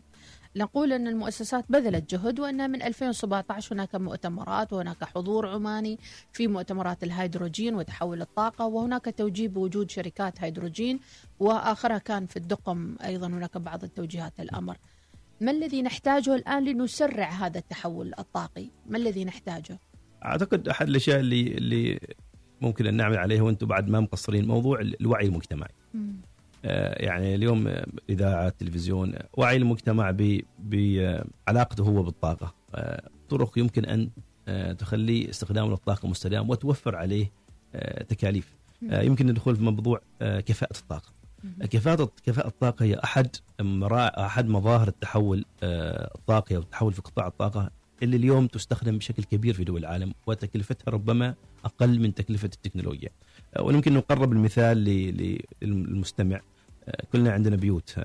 نقول أن المؤسسات بذلت جهد وأن من 2017 هناك مؤتمرات وهناك حضور عماني في مؤتمرات الهيدروجين وتحول الطاقة وهناك توجيه بوجود شركات هيدروجين وآخرها كان في الدقم أيضا هناك بعض التوجيهات الأمر. ما الذي نحتاجه الآن لنسرع هذا التحول الطاقي؟ ما الذي نحتاجه؟ أعتقد أحد الأشياء اللي اللي ممكن أن نعمل عليها وأنتم بعد ما مقصرين موضوع الوعي المجتمعي. آه، يعني اليوم إذاعة تلفزيون وعي المجتمع بعلاقته هو بالطاقة. آه، طرق يمكن أن آه، تخلي استخدامه للطاقة مستدام وتوفر عليه تكاليف. يمكن الدخول في موضوع كفاءة الطاقة. كفاءة كفاءة الطاقة هي أحد أحد مظاهر التحول الطاقي أو التحول في قطاع الطاقة اللي اليوم تستخدم بشكل كبير في دول العالم وتكلفتها ربما أقل من تكلفة التكنولوجيا. ويمكن نقرب المثال للمستمع كلنا عندنا بيوت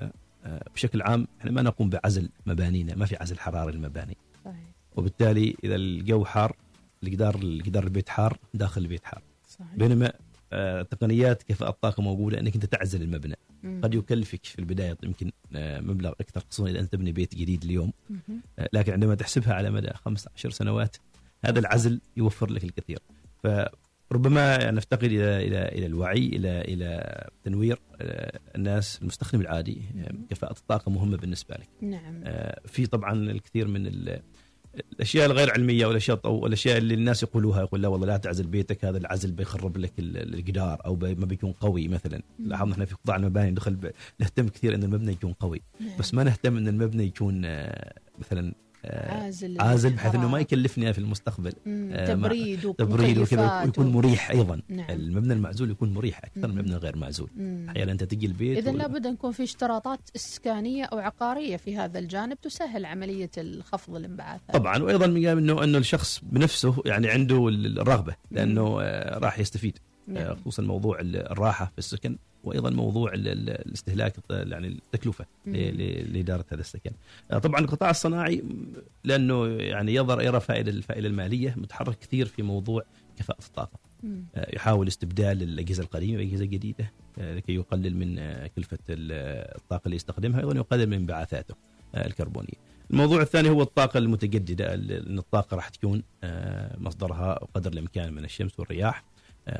بشكل عام إحنا ما نقوم بعزل مبانينا ما في عزل حراري للمباني صحيح. وبالتالي إذا الجو حار الجدار الجدار البيت حار داخل البيت حار صحيح. بينما آه، تقنيات كفاءة الطاقة موجودة إنك أنت تعزل المبنى مم. قد يكلفك في البداية يمكن آه، مبلغ أكثر خصوصا إذا أنت تبني بيت جديد اليوم مم. آه، لكن عندما تحسبها على مدى 15 سنوات هذا العزل يوفر لك الكثير ربما نفتقد إلى إلى إلى الوعي إلى إلى تنوير آه، الناس المستخدم العادي آه، كفاءة الطاقة مهمة بالنسبة لك. نعم. آه، في طبعا الكثير من ال- الأشياء الغير علمية والأشياء أو الاشياء اللي الناس يقولوها يقول لا والله لا تعزل بيتك هذا العزل بيخرب لك ال- الجدار أو بي ما بيكون قوي مثلا. لاحظنا إحنا في قطاع المباني ندخل نهتم كثير إن المبنى يكون قوي. نعم. بس ما نهتم إن المبنى يكون مثلا عازل عازل بحيث إنه ما. يكلفني في المستقبل آه، تبريد تبريد وكذا ويكون مريح أيضا نعم. المبنى المعزول يكون مريح أكثر من. المبنى الغير معزول. أحيانا أنت تجي البيت إذا و- لابد أن يكون في اشتراطات إسكانية أو عقارية في هذا الجانب تسهل عملية خفض الانبعاثات طبعا وأيضا من انه إنه الشخص بنفسه يعني عنده الرغبة لأنه آه، راح يستفيد آه، نعم. خصوصا موضوع ال- الراحة في السكن وأيضا موضوع ال- ال- الاستهلاك يعني التكلفة لإدارة هذا السكن. آه، طبعا القطاع الصناعي لأنه يعني يظهر يرى فائدة الفائده المالية متحرك كثير في موضوع كفاءة الطاقة. آه، يحاول استبدال الأجهزة القديمة بأجهزة جديدة آه، لكي يقلل من كلفة ال- الطاقة اللي يستخدمها أيضا يقلل من انبعاثاته الكربونية. الموضوع الثاني هو الطاقة المتجددة ال- إن الطاقة راح تكون مصدرها قدر الإمكان من الشمس والرياح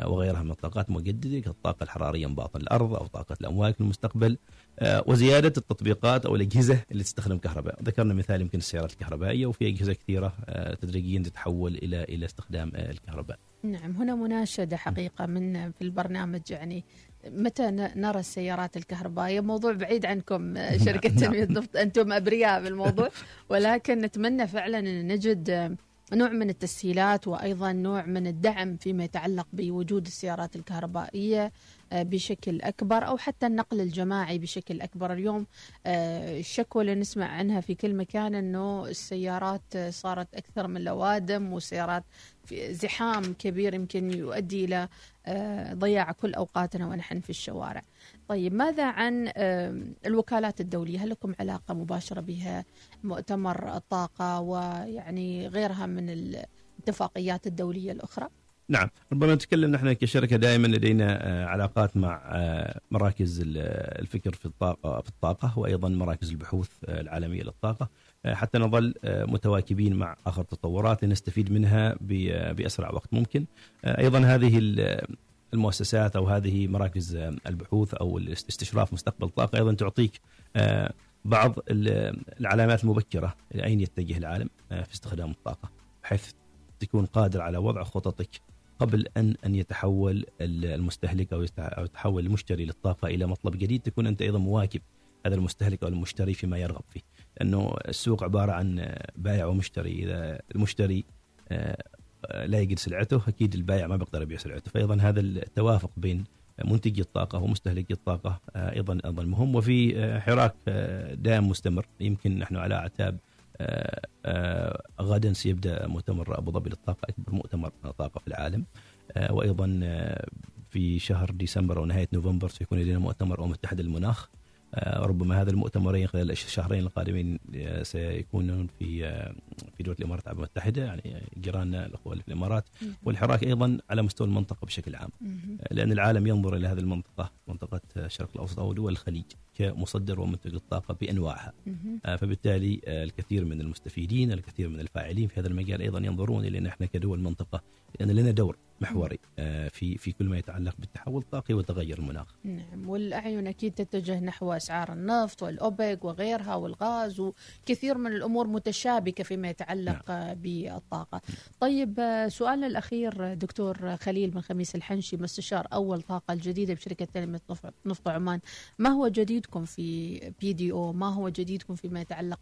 وغيرها من الطاقات المجدده كالطاقه الحرارية من باطن الأرض أو طاقة الأمواج في المستقبل. آه، وزيادة التطبيقات أو الأجهزة اللي تستخدم كهرباء، ذكرنا مثال يمكن السيارات الكهربائية وفي أجهزة كثيرة آه، تدريجيا تتحول إلى إلى استخدام آه، الكهرباء. نعم هنا مناشدة حقيقة من في البرنامج يعني متى نرى السيارات الكهربائية؟ موضوع بعيد عنكم آه، شركة نعم. تنمية النفط أنتم أبرياء بالموضوع. ولكن نتمنى فعلا أن نجد آه، نوع من التسهيلات وأيضا نوع من الدعم فيما يتعلق بوجود السيارات الكهربائية. آه، بشكل أكبر أو حتى النقل الجماعي بشكل أكبر اليوم آه، الشكوى اللي نسمع عنها في كل مكان أنه السيارات آه، صارت أكثر من لوادم وسيارات في زحام كبير يمكن يؤدي إلى آه، ضياع كل أوقاتنا ونحن في الشوارع. طيب ماذا عن آه، الوكالات الدولية؟ هل لكم علاقة مباشرة بها؟ مؤتمر الطاقه ويعني غيرها من الاتفاقيات الدولية الأخرى؟ نعم ربما نتكلم نحن كشركة دائما لدينا آه، علاقات مع آه، مراكز ال- الفكر في الطاقة في الطاقة وأيضا مراكز البحوث آه، العالمية للطاقة آه، حتى نظل آه، متواكبين مع آخر التطورات لنستفيد منها آه، بأسرع وقت ممكن. آه، أيضا هذه ال- المؤسسات أو هذه مراكز آه، البحوث أو الاستشراف مستقبل الطاقه أيضا تعطيك آه، بعض ال- العلامات المبكرة لأين يتجه العالم آه، في استخدام الطاقة بحيث تكون قادر على وضع خططك قبل ان أن يتحول المستهلك أو أو يتحول المشتري للطاقة إلى مطلب جديد تكون أنت أيضا مواكب هذا المستهلك أو المشتري فيما يرغب فيه. لأنه السوق عبارة عن بائع ومشتري. إذا المشتري آه، لا يجد سلعته أكيد البائع ما بيقدر يبيع سلعته. فايضا هذا التوافق بين منتجي الطاقة ومستهلكي الطاقة آه، أيضا أيضا مهم. وفي آه، حراك دائم مستمر. يمكن نحن على اعتاب غدا سيبدأ مؤتمر أبو ظبي للطاقة أكبر مؤتمر طاقة في العالم. آه، وأيضا آه، في شهر ديسمبر أو نهاية نوفمبر سيكون لدينا مؤتمر الامم المتحده للمناخ آه، ربما هذا المؤتمرين خلال الشهرين القادمين آه، سيكونون في آه، في دولة الإمارات العربيه المتحدة يعني جيراننا الاخوه في الإمارات والحراك أيضا على مستوى المنطقة بشكل عام. لأن العالم ينظر إلى هذه المنطقة منطقة الشرق الأوسط أو دول الخليج كمصدر ومنتج الطاقة بأنواعها. آه، فبالتالي آه، الكثير من المستفيدين الكثير من الفاعلين في هذا المجال أيضا ينظرون إلى إن إحنا كدول منطقة لأن لنا دور محوري آه، في في كل ما يتعلق بالتحول الطاقي وتغير المناخ. نعم والأعين أكيد تتجه نحو أسعار النفط والأوبك وغيرها والغاز وكثير من الأمور متشابكة فيما يتعلق نعم. بالطاقة طيب آه، سؤالنا الأخير آه، دكتور خليل بن خميس الحنشي مستشار أول طاقة الجديدة بشركة تنمية نفط- عمان ما هو جديدكم في بي دي أو ما هو جديدكم فيما يتعلق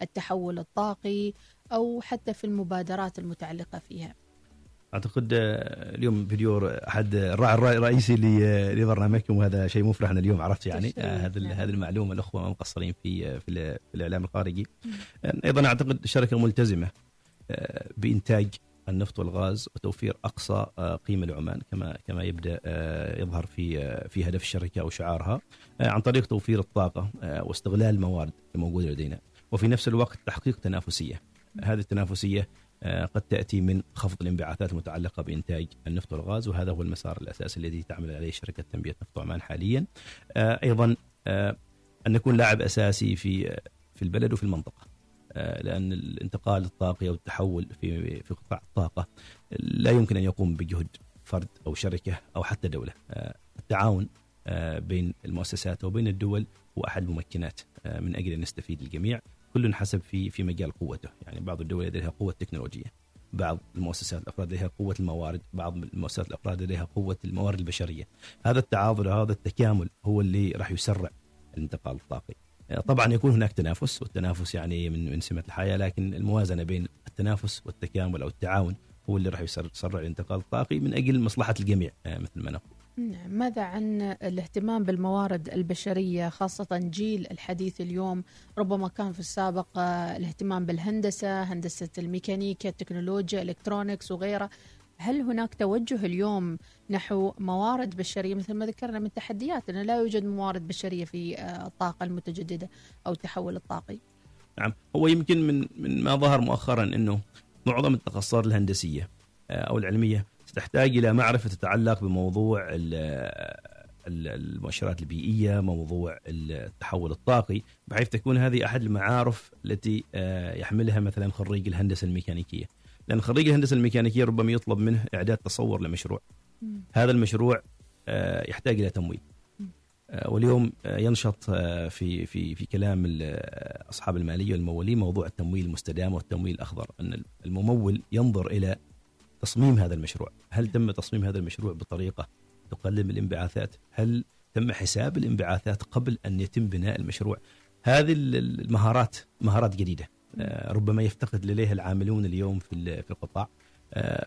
بالتحول الطاقي أو حتى في المبادرات المتعلقة فيها أعتقد آه، اليوم فيديو أحد الراعي الراعي الرئيسي لبرنامجكم وهذا شيء مفرح أنا اليوم عرفت يعني آه، هذا نعم. هذه المعلومة الأخوة ما مقصرين في آه، في, ال- في الإعلام الخارجي. آه، أيضا أعتقد الشركة ملتزمة آه، بإنتاج النفط والغاز وتوفير أقصى آه، قيمة لعمان كما كما يبدأ آه، يظهر في آه، في هدف الشركة أو شعارها آه، عن طريق توفير الطاقة آه، واستغلال الموارد الموجودة لدينا وفي نفس الوقت تحقيق تنافسية. هذه التنافسية آه، قد تأتي من خفض الانبعاثات المتعلقة بإنتاج النفط والغاز وهذا هو المسار الأساسي الذي تعمل عليه شركة تنبية نفط عمان حاليا. آه، أيضا آه، أن نكون لاعب أساسي في آه، في البلد وفي المنطقة. آه، لأن الانتقال الطاقي أو التحول في في قطاع الطاقة لا يمكن أن يقوم بجهد فرد أو شركة أو حتى دولة آه، التعاون آه، بين المؤسسات وبين الدول هو أحد الممكنات آه، من أجل أن نستفيد الجميع كل حسب في في مجال قوته. يعني بعض الدول لديها قوة تكنولوجية بعض المؤسسات الأفراد لديها قوة الموارد بعض المؤسسات الأفراد لديها قوة الموارد البشرية. هذا التعاضد وهذا التكامل هو اللي راح يسرع الانتقال الطاقي. طبعا يكون هناك تنافس والتنافس يعني من من سمة الحياة لكن الموازنة بين التنافس والتكامل أو التعاون هو اللي راح يسرع الانتقال الطاقي من أجل مصلحة الجميع مثل ما نقول. نعم ماذا عن الاهتمام بالموارد البشرية خاصة جيل الحديث اليوم؟ ربما كان في السابق الاهتمام بالهندسة هندسة الميكانيكا التكنولوجيا الكترونكس وغيرها. هل هناك توجه اليوم نحو موارد بشرية؟ مثل ما ذكرنا من تحديات أنه لا يوجد موارد بشرية في الطاقة المتجددة أو التحول الطاقي. نعم هو يمكن من من ما ظهر مؤخرا أنه معظم التخصصات الهندسية أو العلمية تحتاج إلى معرفة تتعلق بموضوع المؤشرات البيئية، موضوع التحول الطاقي، بحيث تكون هذه أحد المعارف التي يحملها مثلا خريج الهندسة الميكانيكية. لأن خريج الهندسة الميكانيكية ربما يطلب منه إعداد تصور لمشروع. هذا المشروع يحتاج إلى تمويل. واليوم ينشط في في في كلام أصحاب المالية والممولين موضوع التمويل المستدام والتمويل الأخضر أن الممول ينظر إلى تصميم هذا المشروع؟ هل تم تصميم هذا المشروع بطريقة تقلل من الانبعاثات؟ هل تم حساب الانبعاثات قبل أن يتم بناء المشروع؟ هذه المهارات مهارات جديدة. ربما يفتقد لديها العاملون اليوم في في القطاع.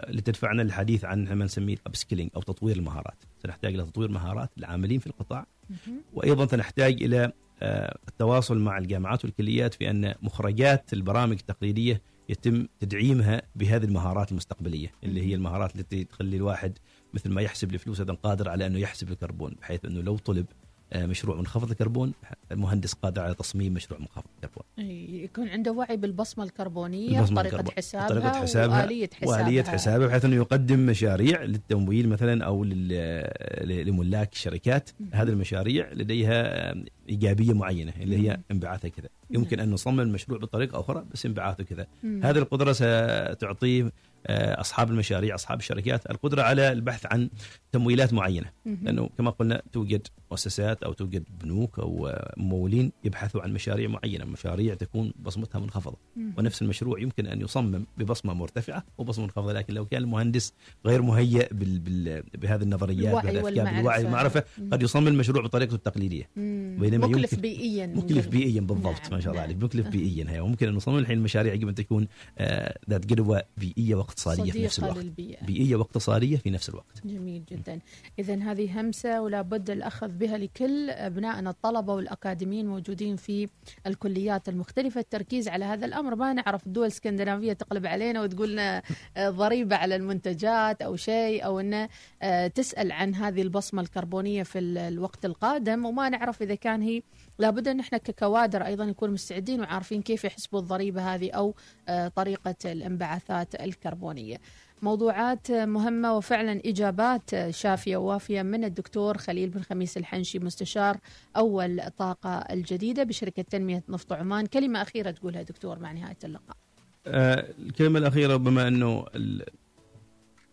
لتدفعنا للحديث عن ما نسميه ال upskilling أو تطوير المهارات. سنحتاج إلى تطوير مهارات العاملين في القطاع. وأيضا سنحتاج إلى التواصل مع الجامعات والكليات في أن مخرجات البرامج التقليدية يتم تدعيمها بهذه المهارات المستقبلية اللي هي المهارات التي تخلي الواحد مثل ما يحسب الفلوس أيضا قادر على أنه يحسب الكربون بحيث أنه لو طلب مشروع منخفض الكربون المهندس قادر على تصميم مشروع منخفض الكربون. يكون عنده وعي بالبصمة الكربونية وطريقه حسابها طريقه حسابها وآلية حسابها. وآلية حسابها بحيث إنه يقدم مشاريع للتمويل مثلا أو لملاك الشركات. هذه المشاريع لديها إيجابية معينة اللي هي انبعاثها كذا. يمكن أن نصمم المشروع بطريقة أخرى بس انبعاثه كذا. هذه القدرة ستعطيه أصحاب المشاريع أصحاب الشركات القدرة على البحث عن تمويلات معينة. لأنه كما قلنا توجد مؤسسات أو توجد بنوك أو ممولين يبحثوا عن مشاريع معينة. مشاريع تكون بصمتها منخفضة. ونفس المشروع يمكن أن يصمم ببصمة مرتفعة وبصمه منخفضة لكن لو كان المهندس غير مهيئ بال بال بهذه النظريات بالافكار بالوعي والمعرفة قد يصمم المشروع بطريقته التقليدية. بينما مكلف يمكن بيئيا مكلف بيئيا بالضبط نعم ما شاء الله عليك. مكلف بيئيا هي. وممكن أن نصمم الحين المشاريع يجب أن تكون ذات جدوى بيئية واقتصادية في نفس الوقت. للبيئة. بيئية واقتصادية في نفس الوقت. جميل جدا. اذا هذه همسة ولا بد الأخذ بها لكل أبنائنا الطلبة والأكاديميين موجودين في الكليات المختلفة. التركيز على هذا الأمر ما نعرف الدول الإسكندنافية تقلب علينا وتقول لنا ضريبة على المنتجات أو شيء أو إنه تسأل عن هذه البصمة الكربونية في الوقت القادم. وما نعرف إذا كان هي لابد إن إحنا ككوادر أيضا نكون مستعدين وعارفين كيف يحسبوا الضريبة هذه أو طريقة الانبعاثات الكربونية. موضوعات مهمة وفعلا إجابات شافية ووافية من الدكتور خليل بن خميس الحنشي مستشار أول طاقة الجديدة بشركة تنمية نفط عمان. كلمة أخيرة تقولها دكتور مع نهاية اللقاء. آه الكلمة الأخيرة بما أنه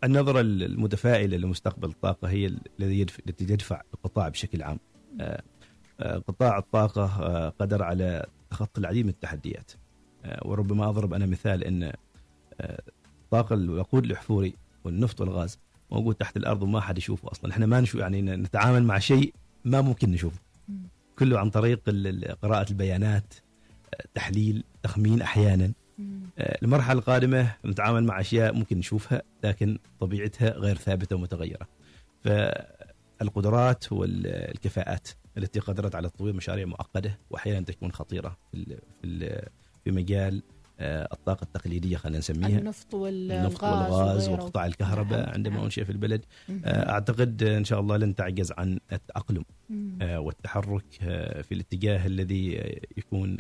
النظرة المتفائلة لمستقبل الطاقة هي التي تدفع القطاع بشكل عام. آه قطاع الطاقة قدر على تخطي العديد من التحديات. وربما أضرب أنا مثال أن الطاقة الوقود الأحفوري والنفط والغاز. موجود تحت الأرض وما حد يشوفه أصلا. إحنا ما نشوف يعني نتعامل مع شيء ما ممكن نشوفه. كله عن طريق قراءة البيانات تحليل تخمين أحيانا. المرحلة القادمة نتعامل مع أشياء ممكن نشوفها لكن طبيعتها غير ثابتة ومتغيرة. فالقدرات والكفاءات التي قدرت على تطوير مشاريع معقدة واحيانا تكون خطيرة في في مجال الطاقة التقليدية خلينا نسميها. النفط والغاز, النفط والغاز وقطاع الكهرباء عندما أنشئ في البلد. أعتقد إن شاء الله لن تعجز عن التأقلم والتحرك في الاتجاه الذي يكون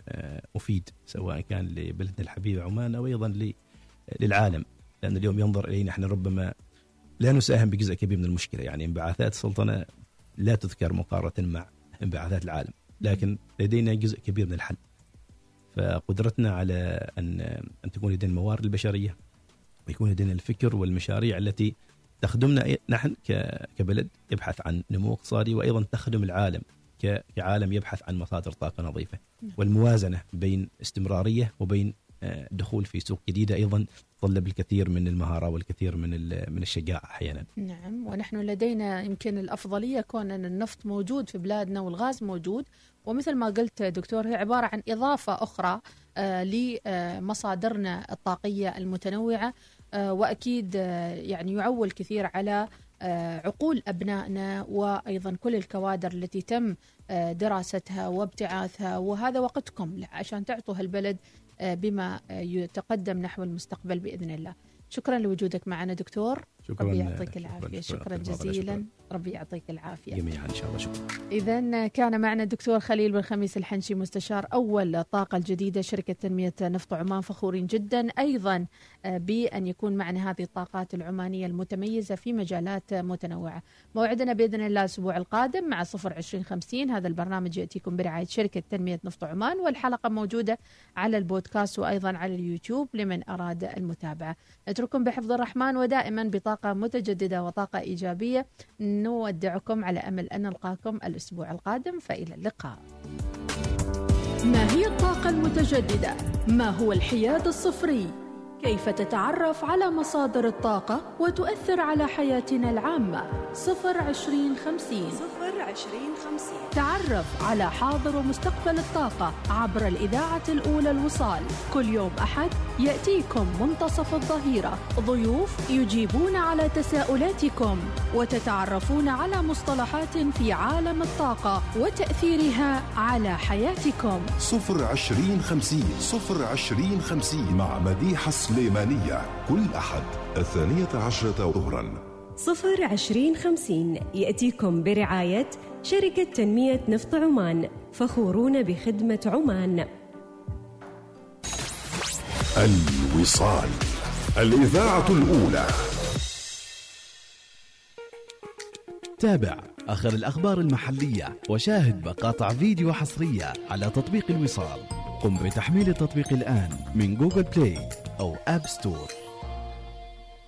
مفيد سواء كان لبلدنا الحبيب عمان أو أيضا للعالم. لأن اليوم ينظر إلينا إحنا ربما لا نساهم بجزء كبير من المشكلة. يعني انبعاثات السلطنة لا تذكر مقارنة مع انبعاثات العالم لكن لدينا جزء كبير من الحل. فقدرتنا على ان أن تكون لدينا الموارد البشرية ويكون لدينا الفكر والمشاريع التي تخدمنا. أي- نحن كبلد يبحث عن نمو اقتصادي وأيضا تخدم العالم كعالم يبحث عن مصادر طاقة نظيفة. والموازنة بين استمرارية وبين آه، دخول في سوق جديدة أيضا تتطلب الكثير من المهارة والكثير من من الشجاعة أحيانا. نعم ونحن لدينا يمكن الأفضلية كون أن النفط موجود في بلادنا والغاز موجود ومثل ما قلت دكتور هي عبارة عن إضافة أخرى آه، لمصادرنا الطاقية المتنوعة آه، وأكيد آه، يعني يعول كثير على عقول أبنائنا وأيضا كل الكوادر التي تم دراستها وابتعاثها. وهذا وقتكم عشان تعطوا هالبلد بما يتقدم نحو المستقبل بإذن الله. شكرا لوجودك معنا دكتور. شكرا ربي يعطيك العافية. شكرا شكراً جزيلا. شكراً. ربي يعطيك العافية. جميعا إن شاء الله. شكرا. إذا كان معنا الدكتور خليل بن خميس الحنشي مستشار أول الطاقة الجديدة شركة تنمية نفط عمان فخورين جدا. أيضا آه، بأن يكون معنا هذه الطاقات العمانية المتميزة في مجالات متنوعة. موعدنا بإذن الله الأسبوع القادم مع صفر عشرين خمسين. هذا البرنامج يأتيكم برعاية شركة تنمية نفط عمان والحلقة موجودة على البودكاست وأيضا على اليوتيوب لمن أراد المتابعة. نترككم بحفظ الرحمن ودائما بطاقة متجددة وطاقة إيجابية نودعكم على أمل أن نلقاكم الأسبوع القادم فإلى اللقاء ما هي الطاقة المتجددة؟ ما هو الحياد الصفري؟ كيف تتعرف على مصادر الطاقة وتؤثر على حياتنا العامة؟ صفر عشرين خمسين صفر عشرين خمسين. تعرف على حاضر ومستقبل الطاقة عبر الإذاعة الأولى الوصال. كل يوم أحد يأتيكم منتصف الظهيرة. ضيوف يجيبون على تساؤلاتكم وتتعرفون على مصطلحات في عالم الطاقة وتأثيرها على حياتكم. صفر عشرين خمسين صفر عشرين خمسين مع مديحة سليمانية. كل أحد الثانية عشرة ظهرا. صفر عشرين خمسين. يأتيكم برعاية شركة تنمية نفط عمان. فخورون بخدمة عمان. الوصال. الإذاعة الأولى. تابع. آخر الأخبار المحلية وشاهد مقاطع فيديو حصرية على تطبيق الوصال. قم بتحميل التطبيق الآن من Google Play أو آب ستور